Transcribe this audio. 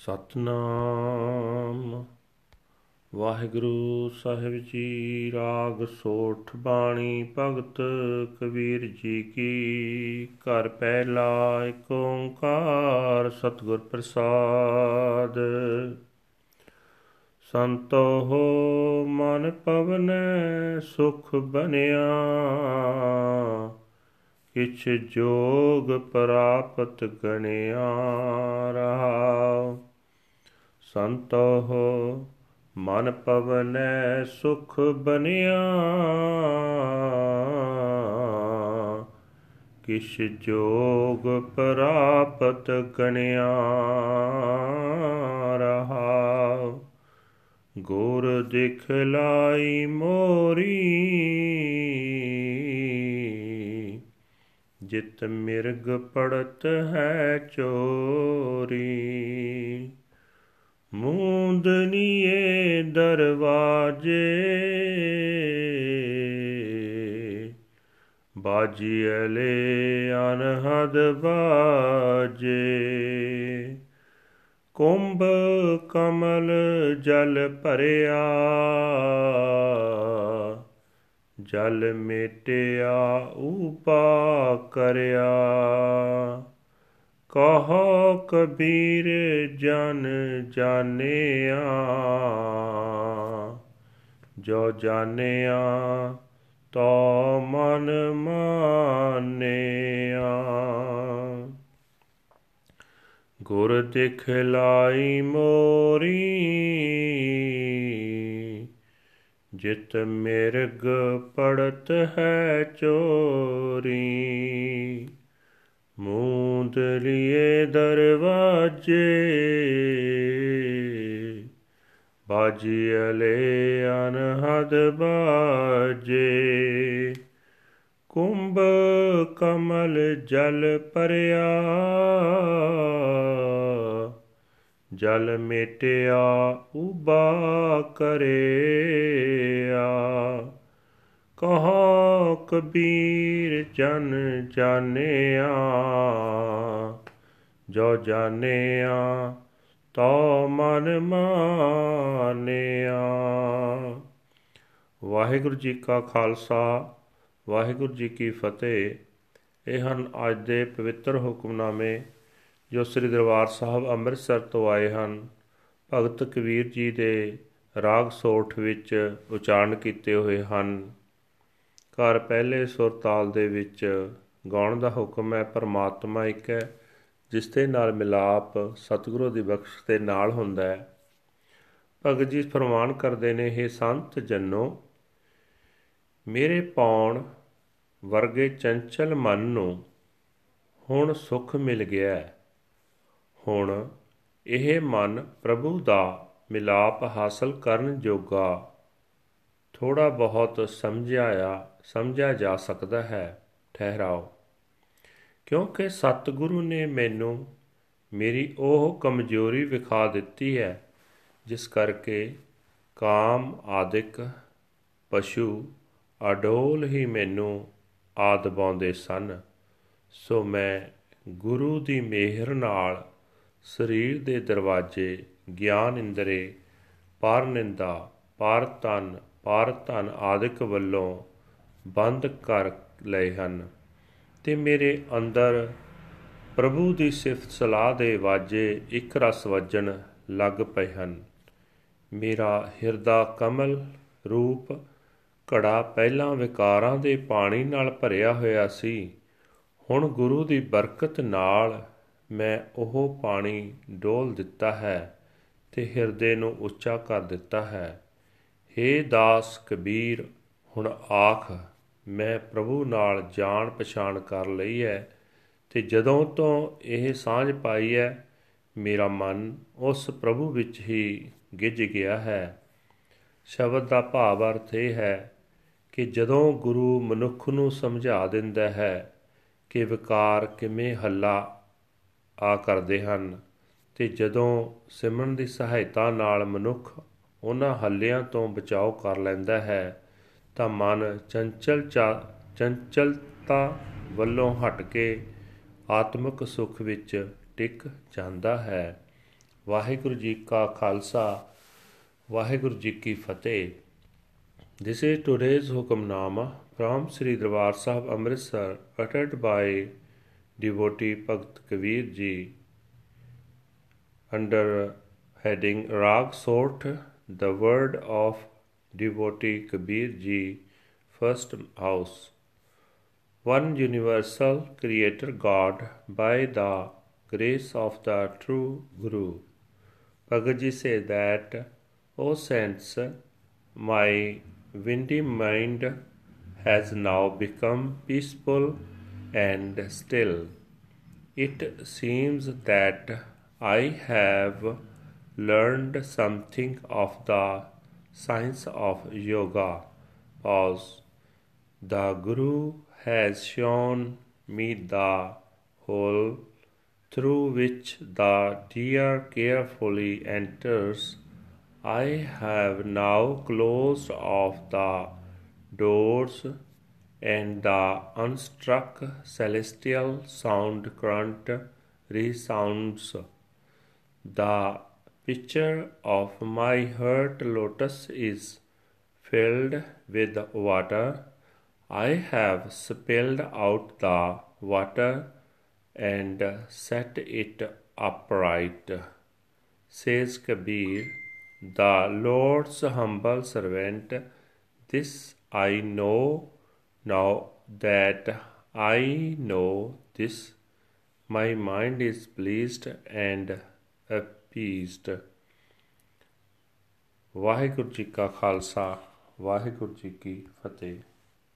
ਸਤਨਾਮ। ਵਾਹਿਗੁਰੂ ਸਾਹਿਬ ਜੀ, ਰਾਗ ਸੋਠ ਬਾਣੀ, ਭਗਤ ਕਬੀਰ ਜੀ ਕੀ ਘਰ ਪਹਿਲਾ ਏਕ ਓੰਕਾਰ ਸਤਿਗੁਰ ਪ੍ਰਸਾਦ। ਸੰਤੋ ਮਨ ਪਵਨੈ ਸੁਖ ਬਨਿਆ, ਕਿਛ ਜੋਗ ਪ੍ਰਾਪਤ ਗਣਿਆ ਰਹਾਉ ਸੰਤੋ ਮਨ ਪਵਨੈ ਸੁਖ ਬਨਿਆ। ਕਿਛ ਜੋਗ ਪ੍ਰਾਪਤ ਗਣਿਆ ਰਹਾਉ। ਗੁਰ ਦਿਖਲਾਈ ਮੋਰੀ। ਜਿਤ ਮਿਰਗ ਪੜਤ ਹੈ ਚੋਰੀ। ਮੂੰਦਨੀਏ ਦਰਵਾਜੇ। ਬਾਜੀਲੇ ਅਨਹਦ ਬਾਜੇ। ਕੁੰਭ ਕਮਲ ਜਲ ਭਰਿਆ। ਜਲ ਮੇਟਿਆ ਉਪਾ ਕਰਿਆ। ਕਹੋ ਕਬੀਰ ਜਨ ਜਾਣਿਆ। ਜੋ ਜਾਣਿਆ, ਤੋ ਮਨ ਮਾਨਿਆ। ਗੁਰ ਦਿਖਲਾਈ ਮੋਰੀ, ਜਿਤ ਮਿਰਗ ਪੜਤ ਹੈ ਚੋਰੀ। ਮੂੰਦ ਲਿਏ ਦਰਵਾਜੇ ਬਾਜੀ ਅਲੇ ਅਨਹਦ ਬਾਜੇ। ਕੁੰਭ ਕਮਲ ਜਲ ਪਰਿਆ, ਜਲ ਮੇਟਿਆ ਉਬਾ ਕਰਿਆ। ਕਹਾ ਕਬੀਰ ਜਨ ਜਾਣਿਆ, ਜੋ ਜਾਣਿਆ ਤੋ ਮਨ ਮਾਨਿਆ ਵਾਹਿਗੁਰੂ ਜੀ ਕਾ ਖਾਲਸਾ, ਵਾਹਿਗੁਰੂ ਜੀ ਕੀ ਫਤਿਹ। ਇਹ ਹਨ ਅੱਜ ਦੇ ਪਵਿੱਤਰ ਹੁਕਮਨਾਮੇ ਜੋ ਸ੍ਰੀ ਦਰਬਾਰ ਸਾਹਿਬ ਅੰਮ੍ਰਿਤਸਰ ਤੋਂ ਆਏ ਹਨ। ਭਗਤ ਕਬੀਰ ਜੀ ਦੇ ਰਾਗ ਸੋਠ ਵਿੱਚ ਉਚਾਰਨ ਕੀਤੇ ਹੋਏ ਹਨ। ਘਰ ਪਹਿਲੇ ਸੁਰ ਤਾਲ ਦੇ ਵਿੱਚ ਗਾਉਣ ਦਾ ਹੁਕਮ ਹੈ, ਪਰਮਾਤਮਾ ਇੱਕ ਹੈ, ਜਿਸ ਦੇ ਨਾਲ ਮਿਲਾਪ ਸਤਿਗੁਰੂ ਦੀ ਬਖਸ਼ ਦੇ ਨਾਲ ਹੁੰਦਾ ਹੈ। ਭਗਤ ਜੀ ਫਰਮਾਨ ਕਰਦੇ ਨੇ ਇਹ ਸੰਤ ਜਨੋ, ਮੇਰੇ ਪਾਉਣ ਵਰਗੇ ਚੰਚਲ ਮਨ ਨੂੰ ਹੁਣ ਸੁਖ ਮਿਲ ਗਿਆ ਹੈ। ਹੁਣ ਇਹ ਮਨ ਪ੍ਰਭੂ ਦਾ ਮਿਲਾਪ ਹਾਸਲ ਕਰਨ ਜੋਗਾ ਥੋੜਾ ਬਹੁਤ ਸਮਝਾਇਆ ਸਮਝਿਆ ਜਾ ਸਕਦਾ ਹੈ। ਠਹਿਰਾਓ। ਕਿਉਂਕਿ ਸਤਿਗੁਰੂ ਨੇ ਮੈਨੂੰ ਮੇਰੀ ਉਹ ਕਮਜ਼ੋਰੀ ਵਿਖਾ ਦਿੱਤੀ ਹੈ, ਜਿਸ ਕਰਕੇ ਕਾਮ ਆਦਿਕ ਪਸ਼ੂ ਅਡੋਲ ਹੀ ਮੈਨੂੰ ਆਦ ਬਾਉਂਦੇ ਸਨ। ਸੋ ਮੈਂ ਗੁਰੂ ਦੀ ਮਿਹਰ ਨਾਲ ਸਰੀਰ ਦੇ ਦਰਵਾਜ਼ੇ, ਗਿਆਨ ਇੰਦਰੇ, ਪਰ ਨਿੰਦਾ, ਪਰ ਤਨ ਪਰ ਧਨ ਆਦਿਕ ਵੱਲੋਂ ਬੰਦ ਕਰ ਲਏ ਹਨ ਤੇ ਮੇਰੇ ਅੰਦਰ ਪ੍ਰਭੂ ਦੀ ਸਿਫਤ ਸਲਾਹ ਦੇ ਵਾਜੇ ਇੱਕ ਰਸ ਵੱਜਣ ਲੱਗ ਪਏ ਹਨ। ਮੇਰਾ ਹਿਰਦਾ ਕਮਲ ਰੂਪ ਘੜਾ ਪਹਿਲਾਂ ਵਿਕਾਰਾਂ ਦੇ ਪਾਣੀ ਨਾਲ ਭਰਿਆ ਹੋਇਆ ਸੀ। ਹੁਣ ਗੁਰੂ ਦੀ ਬਰਕਤ ਨਾਲ ਮੈਂ ਉਹ ਪਾਣੀ ਡੋਲ ਦਿੱਤਾ ਹੈ ਤੇ ਹਿਰਦੇ ਨੂੰ ਉੱਚਾ ਕਰ ਦਿੱਤਾ ਹੈ। हे ਦਾਸ ਕਬੀਰ, ਹੁਣ ਆਖ ਮੈਂ ਪ੍ਰਭੂ ਨਾਲ ਜਾਣ ਪਛਾਣ ਕਰ ਲਈ ਹੈ ਤੇ ਜਦੋਂ ਤੋਂ ਇਹ ਸਾਂਝ ਪਾਈ ਹੈ, ਮੇਰਾ ਮਨ ਉਸ ਪ੍ਰਭੂ ਵਿੱਚ ਹੀ ਗਿੱਜ ਗਿਆ ਹੈ। ਸ਼ਬਦ ਦਾ ਭਾਵ ਅਰਥ ਇਹ ਹੈ ਕਿ ਜਦੋਂ ਗੁਰੂ ਮਨੁੱਖ ਨੂੰ ਸਮਝਾ ਦਿੰਦਾ ਹੈ ਕਿ ਵਿਕਾਰ ਕਿਵੇਂ ਹੱਲਾ ਆ ਕਰਦੇ ਹਨ ਤੇ ਜਦੋਂ ਸਿਮਰਨ ਦੀ ਸਹਾਇਤਾ ਨਾਲ ਮਨੁੱਖ ਉਹਨਾਂ ਹੱਲਿਆਂ ਤੋਂ ਬਚਾਓ ਕਰ ਲੈਂਦਾ ਹੈ ਤਾਂ ਮਨ ਚੰਚਲ ਚੰਚਲਤਾ ਵੱਲੋਂ ਹਟ ਕੇ ਆਤਮਿਕ ਸੁਖ ਵਿੱਚ ਟਿਕ ਜਾਂਦਾ ਹੈ ਵਾਹਿਗੁਰੂ ਜੀ ਕਾ ਖਾਲਸਾ ਵਾਹਿਗੁਰੂ ਜੀ ਕੀ ਫਤਿਹ This is today's Hukamnama from Sri Darbar Sahib Amritsar uttered by devotee Bhagat Kabir Ji under heading Rag Sort the word of devotee Kabir Ji first house one universal creator God by the grace of the true Guru Bhagat Ji said that O saints my windy mind has now become peaceful and still. It seems that I have learned something of the science of yoga. Pause. The Guru has shown me the hole through which the deer carefully enters I have now closed off the doors, and the unstruck celestial sound current resounds. The pitcher of my heart lotus is filled with water. I have spilled out the water and set it upright, says Kabir the Lord's humble servant, this I know now that I know this, my mind is pleased and appeased. Waheguru ji ਕਾ ਖਾਲਸਾ ਵਾਹਿਗੁਰੂ ਜੀ ਕੀ ਫਤਿਹ